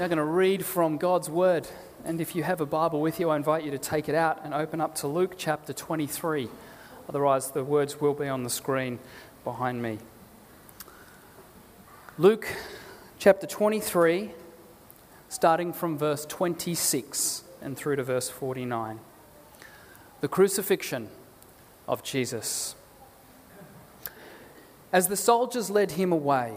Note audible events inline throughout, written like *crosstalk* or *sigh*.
now going to read from God's Word. And if you have a Bible with you, I invite you to take it out and open up to Luke chapter 23. Otherwise, the words will be on the screen behind me. Luke chapter 23, starting from verse 26 and through to verse 49. The crucifixion of Jesus. As the soldiers led him away,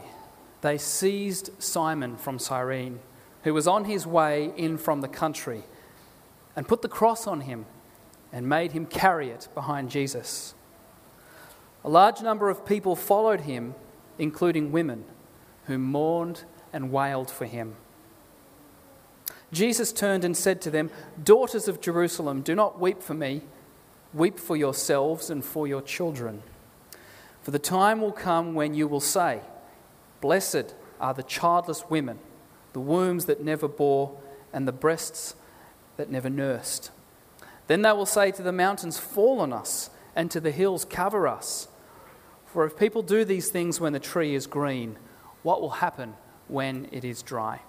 they seized Simon from Cyrene who was on his way in from the country, and put the cross on him and made him carry it behind Jesus. A large number of people followed him, including women who mourned and wailed for him. Jesus turned and said to them, Daughters of Jerusalem, do not weep for me, weep for yourselves and for your children. For the time will come when you will say, Blessed are the childless women the wombs that never bore, and the breasts that never nursed. Then they will say to the mountains, Fall on us, and to the hills, Cover us. For if people do these things when the tree is green, what will happen when it is dry?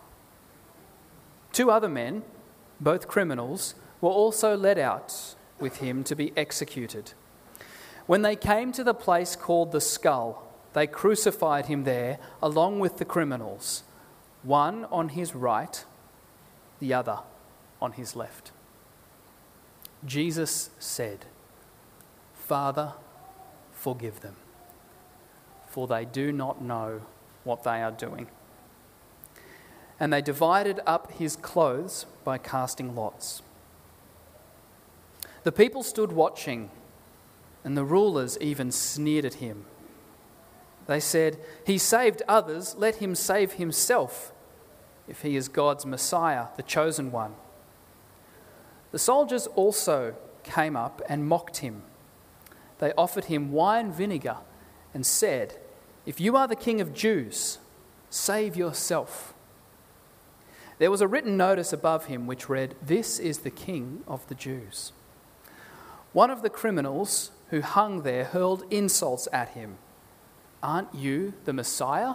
Two other men, both criminals, were also led out with him to be executed. When they came to the place called the skull, they crucified him there along with the criminals one on his right, the other on his left. Jesus said, Father, forgive them, for they do not know what they are doing. And they divided up his clothes by casting lots. The people stood watching, and the rulers even sneered at him. They said, He saved others, let him save himself if he is God's Messiah, the chosen one. The soldiers also came up and mocked him. They offered him wine vinegar and said, If you are the king of Jews, save yourself. There was a written notice above him which read, This is the king of the Jews. One of the criminals who hung there hurled insults at him. Aren't you the Messiah?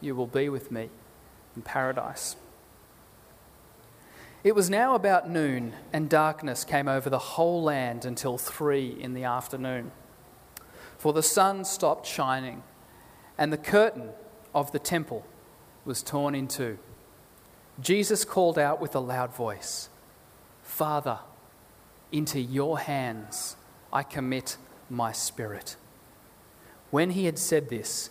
you will be with me in paradise. It was now about noon, and darkness came over the whole land until three in the afternoon. For the sun stopped shining, and the curtain of the temple was torn in two. Jesus called out with a loud voice Father, into your hands I commit my spirit. When he had said this,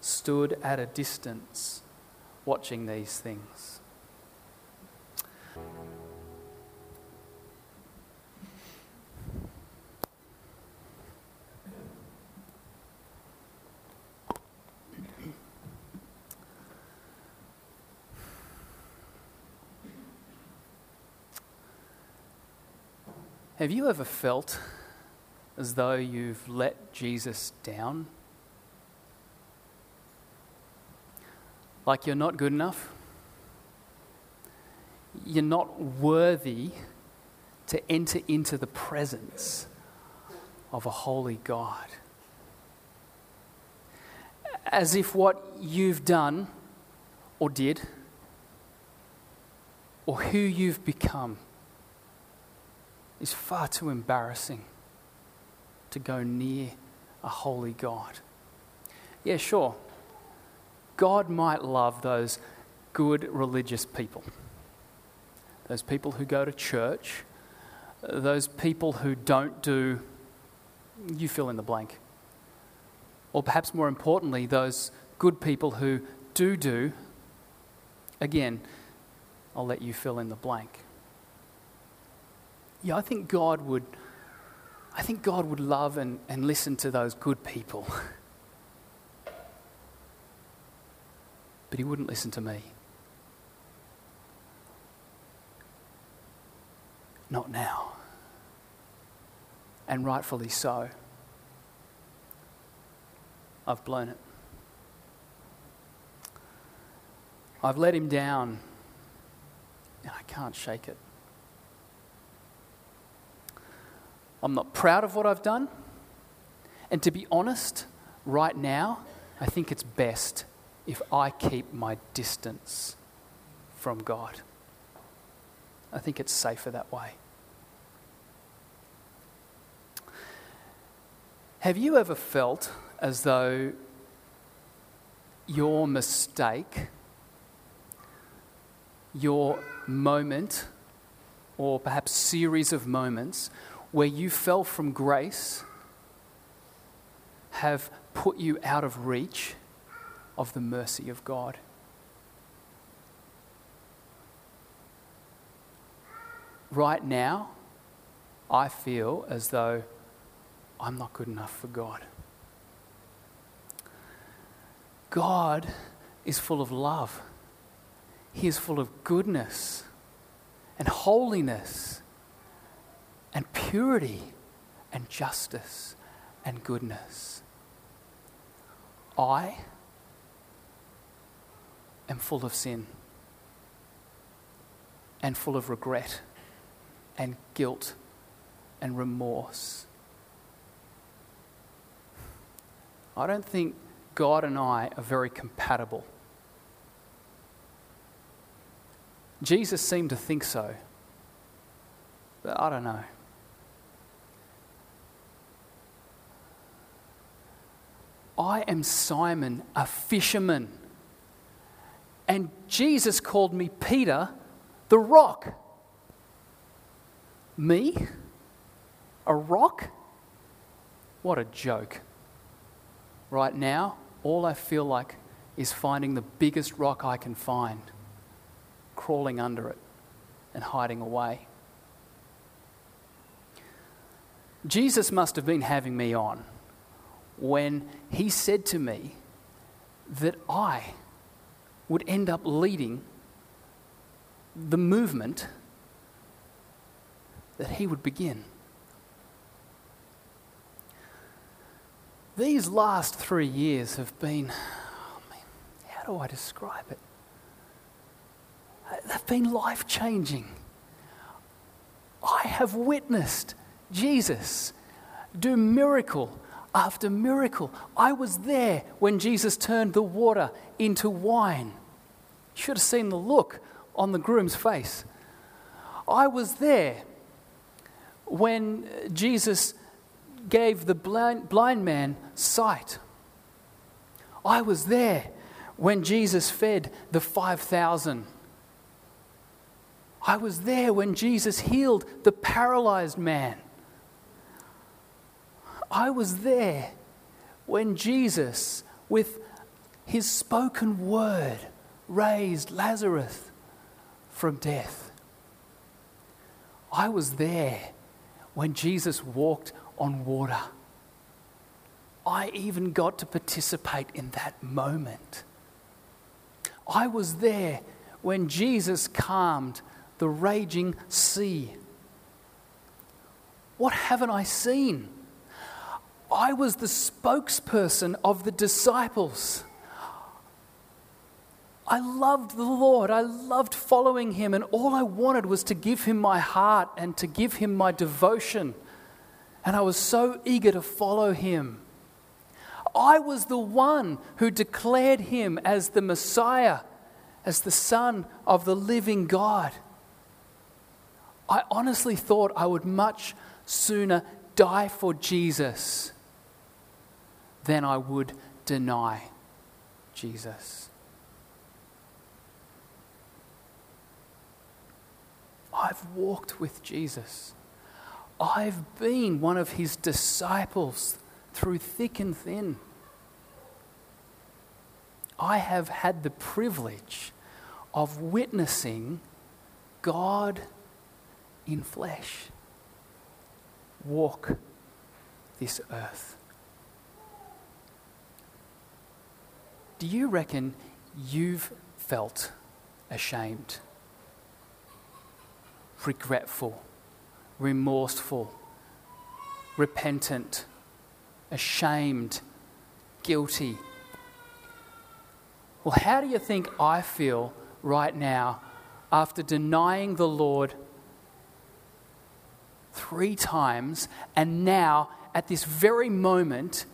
stood at a distance watching these things. Have you ever felt as though you've let Jesus down? Like you're not good enough. You're not worthy to enter into the presence of a holy God. As if what you've done or did, or who you've become, is far too embarrassing to go near a holy God. Yeah, sure, God might love those good religious people, those people who go to church, those people who don't do, you fill in the blank. Or perhaps more importantly, those good people who do do, again, I'll let you fill in the blank. Yeah, I think God would, I think God would love and, and listen to those good people. *laughs* but he wouldn't listen to me. Not now. And rightfully so. I've blown it. I've let him down, and I can't shake it. I'm not proud of what I've done. And to be honest, right now, I think it's best if I keep my distance from God. I think it's safer that way. Have you ever felt as though your mistake, your moment, or perhaps series of moments where you fell from grace have put you out of reach of the mercy of God. Right now, I feel as though I'm not good enough for God. God is full of love. He is full of goodness and holiness and purity and justice and goodness. I am full of sin and full of regret and guilt and remorse. I don't think God and I are very compatible. Jesus seemed to think so, but I don't know. I am Simon, a fisherman. And Jesus called me Peter, the rock. Me? A rock? What a joke. Right now, all I feel like is finding the biggest rock I can find, crawling under it, and hiding away. Jesus must have been having me on when he said to me that I would end up leading the movement that he would begin. These last three years have been, oh man, how do I describe it? They've been life changing. I have witnessed Jesus do miracle after miracle. I was there when Jesus turned the water into wine. You should have seen the look on the groom's face. I was there when Jesus gave the blind, blind man sight. I was there when Jesus fed the 5,000. I was there when Jesus healed the paralyzed man. I was there when Jesus, with his spoken word, raised Lazarus from death. I was there when Jesus walked on water. I even got to participate in that moment. I was there when Jesus calmed the raging sea. What haven't I seen? I was the spokesperson of the disciples. I loved the Lord. I loved following him, and all I wanted was to give him my heart and to give him my devotion. And I was so eager to follow him. I was the one who declared him as the Messiah, as the Son of the living God. I honestly thought I would much sooner die for Jesus than I would deny Jesus. I've walked with Jesus. I've been one of his disciples through thick and thin. I have had the privilege of witnessing God in flesh walk this earth. Do you reckon you've felt ashamed, regretful, remorseful, repentant, ashamed, guilty? Well, how do you think I feel right now after denying the Lord three times and now at this very moment,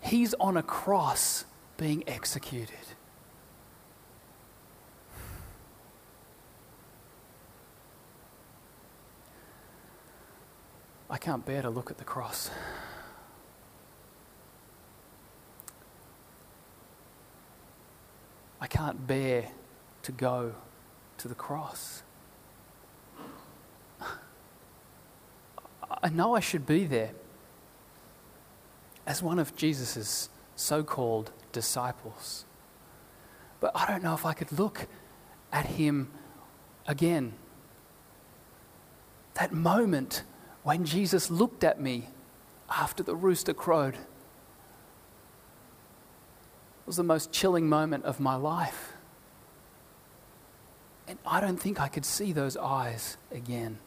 he's on a cross being executed? I can't bear to look at the cross. I can't bear to go to the cross. I know I should be there as one of Jesus' so called disciples. But I don't know if I could look at him again. That moment when Jesus looked at me after the rooster crowed It was the most chilling moment of my life. And I don't think I could see those eyes again.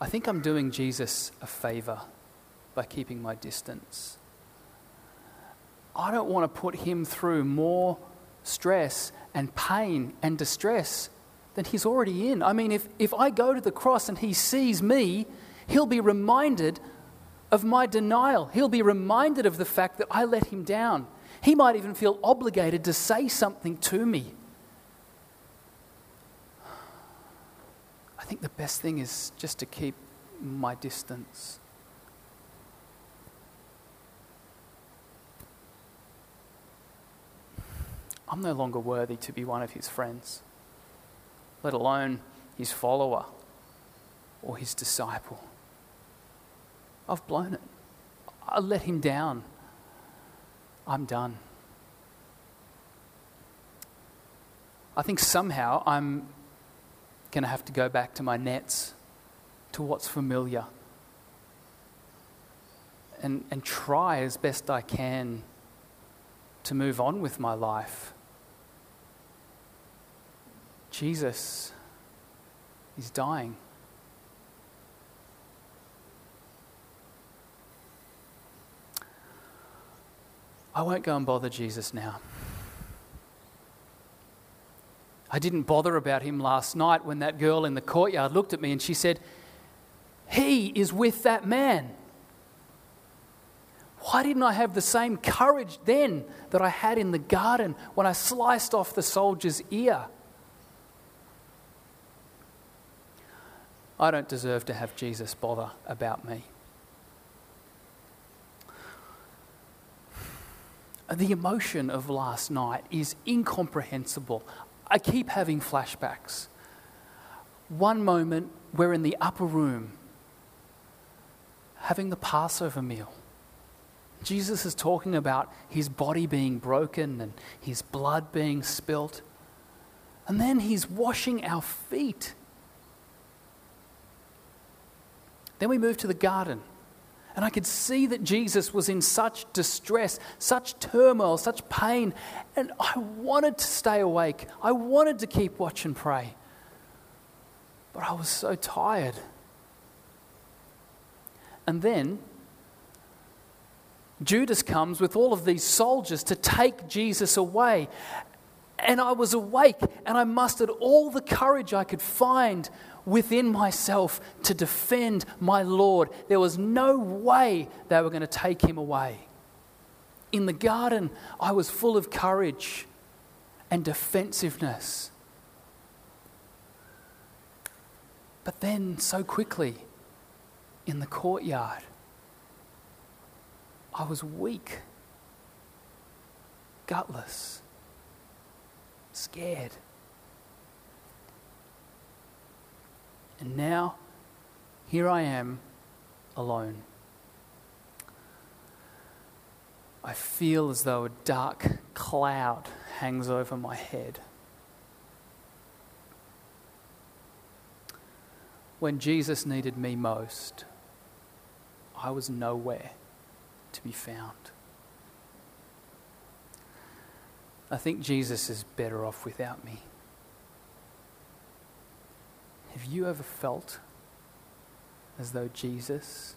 I think I'm doing Jesus a favor by keeping my distance. I don't want to put him through more stress and pain and distress than he's already in. I mean, if, if I go to the cross and he sees me, he'll be reminded of my denial. He'll be reminded of the fact that I let him down. He might even feel obligated to say something to me. I think the best thing is just to keep my distance. I'm no longer worthy to be one of his friends, let alone his follower or his disciple. I've blown it. I let him down. I'm done. I think somehow I'm going to have to go back to my nets, to what's familiar, and, and try as best I can to move on with my life Jesus is dying. I won't go and bother Jesus now. I didn't bother about him last night when that girl in the courtyard looked at me and she said, He is with that man. Why didn't I have the same courage then that I had in the garden when I sliced off the soldier's ear? I don't deserve to have Jesus bother about me. The emotion of last night is incomprehensible. I keep having flashbacks. One moment, we're in the upper room having the Passover meal. Jesus is talking about his body being broken and his blood being spilt. And then he's washing our feet. Then we moved to the garden. And I could see that Jesus was in such distress, such turmoil, such pain. And I wanted to stay awake. I wanted to keep watch and pray. But I was so tired. And then Judas comes with all of these soldiers to take Jesus away. And I was awake and I mustered all the courage I could find within myself to defend my Lord. There was no way they were going to take him away. In the garden, I was full of courage and defensiveness. But then, so quickly, in the courtyard, I was weak, gutless, scared. And now, here I am alone. I feel as though a dark cloud hangs over my head. When Jesus needed me most, I was nowhere to be found. I think Jesus is better off without me. Have you ever felt as though Jesus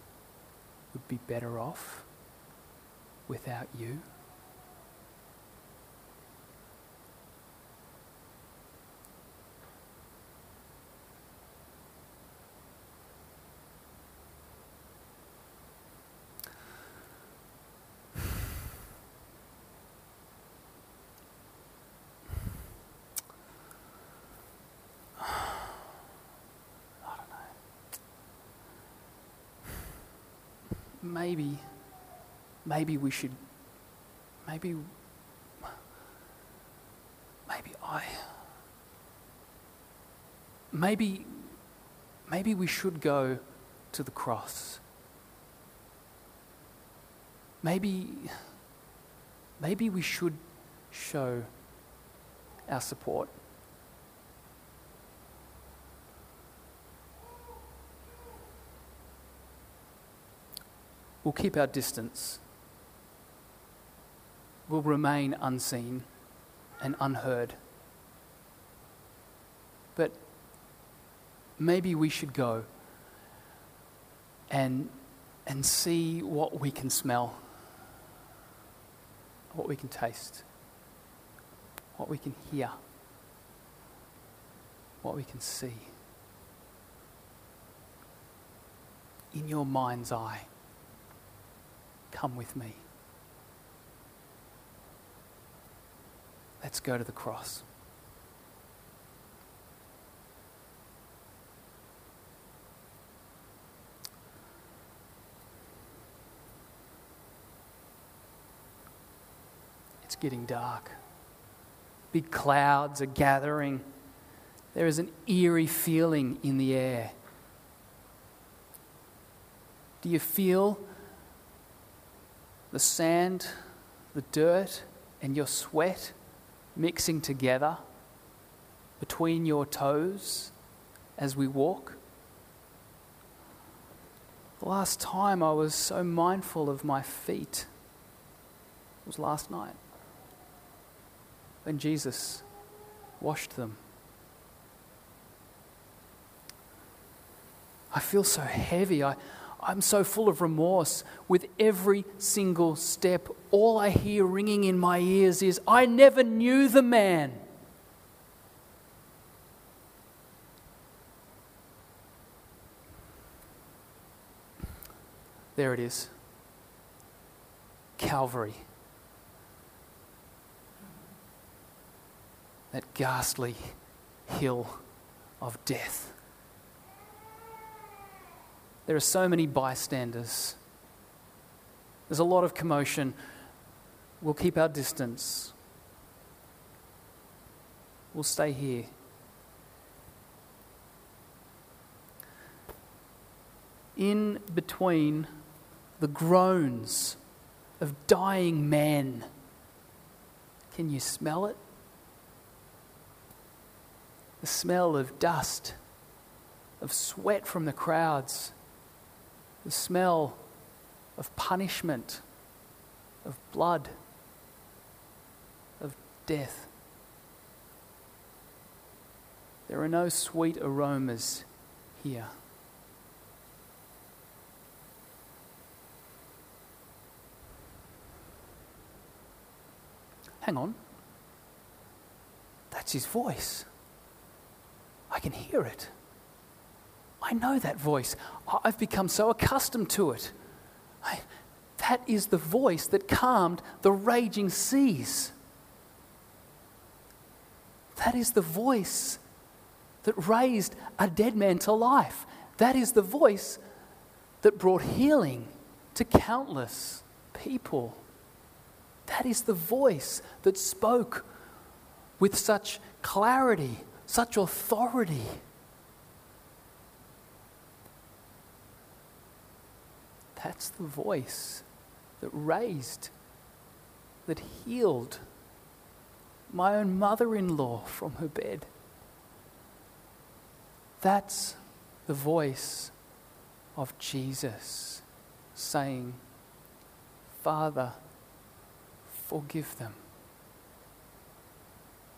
would be better off without you? Maybe, maybe we should, maybe, maybe I, maybe, maybe we should go to the cross. Maybe, maybe we should show our support. We'll keep our distance. We'll remain unseen and unheard. But maybe we should go and, and see what we can smell, what we can taste, what we can hear, what we can see. In your mind's eye. Come with me. Let's go to the cross. It's getting dark. Big clouds are gathering. There is an eerie feeling in the air. Do you feel the sand, the dirt, and your sweat mixing together between your toes as we walk. The last time I was so mindful of my feet was last night when Jesus washed them. I feel so heavy. I, I'm so full of remorse with every single step. All I hear ringing in my ears is, I never knew the man. There it is Calvary. That ghastly hill of death. There are so many bystanders. There's a lot of commotion. We'll keep our distance. We'll stay here. In between the groans of dying men, can you smell it? The smell of dust, of sweat from the crowds the smell of punishment, of blood, of death. There are no sweet aromas here. Hang on. That's his voice. I can hear it. I know that voice. I've become so accustomed to it. I, that is the voice that calmed the raging seas. That is the voice that raised a dead man to life. That is the voice that brought healing to countless people. That is the voice that spoke with such clarity, such authority. That's the voice that raised, that healed my own mother in law from her bed. That's the voice of Jesus saying, Father, forgive them,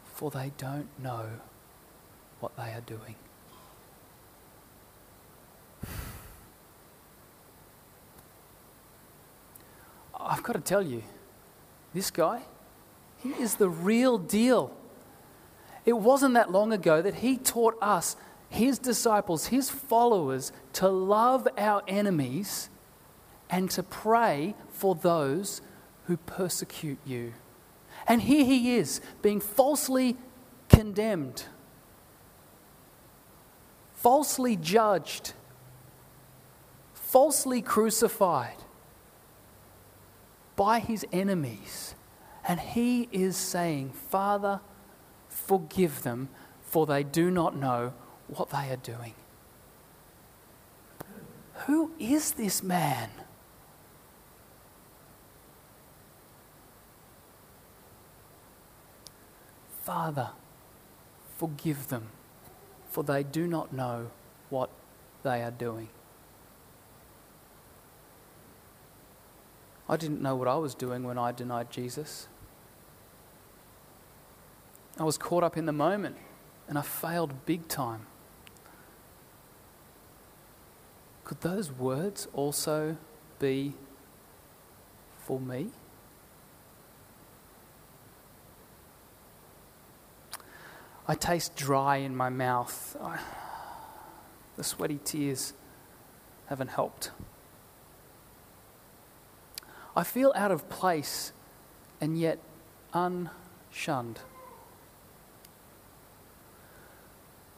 for they don't know what they are doing. Got to tell you, this guy, he is the real deal. It wasn't that long ago that he taught us, his disciples, his followers, to love our enemies and to pray for those who persecute you. And here he is, being falsely condemned, falsely judged, falsely crucified by his enemies. And he is saying, Father, forgive them, for they do not know what they are doing. Who is this man? Father, forgive them, for they do not know what they are doing. I didn't know what I was doing when I denied Jesus. I was caught up in the moment and I failed big time. Could those words also be for me? I taste dry in my mouth. I, *sighs* the sweaty tears haven't helped. I feel out of place and yet unshunned.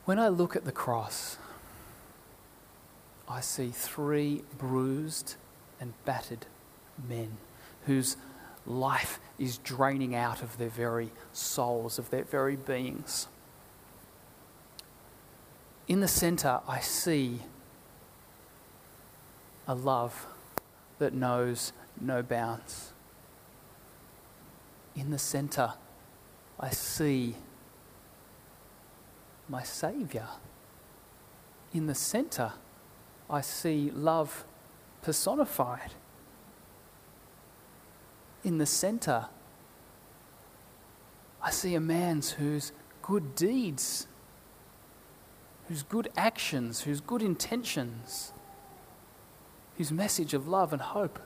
When I look at the cross, I see three bruised and battered men whose life is draining out of their very souls, of their very beings. In the center, I see a love that knows no bounds. In the center, I see my Saviour. In the center, I see love personified. In the center, I see a man whose good deeds, whose good actions, whose good intentions, whose message of love and hope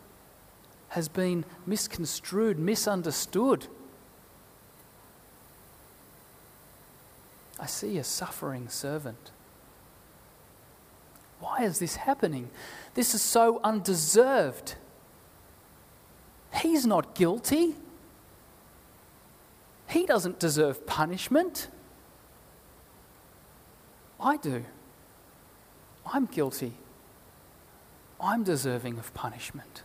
has been misconstrued, misunderstood. I see a suffering servant. Why is this happening? This is so undeserved. He's not guilty. He doesn't deserve punishment. I do. I'm guilty. I'm deserving of punishment.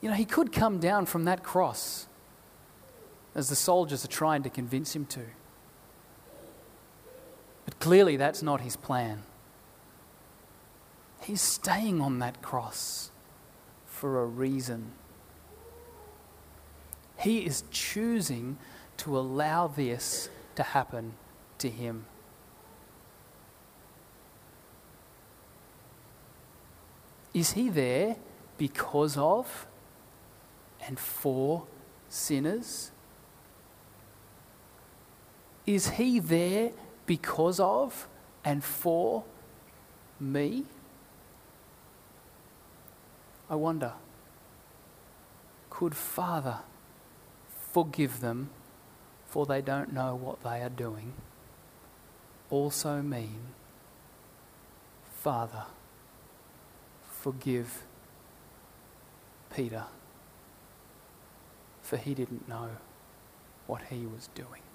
You know, he could come down from that cross as the soldiers are trying to convince him to. But clearly, that's not his plan. He's staying on that cross for a reason. He is choosing to allow this to happen to him. Is he there because of and for sinners? Is he there because of and for me? I wonder, could Father forgive them for they don't know what they are doing also mean, Father, forgive Peter? For he didn't know what he was doing.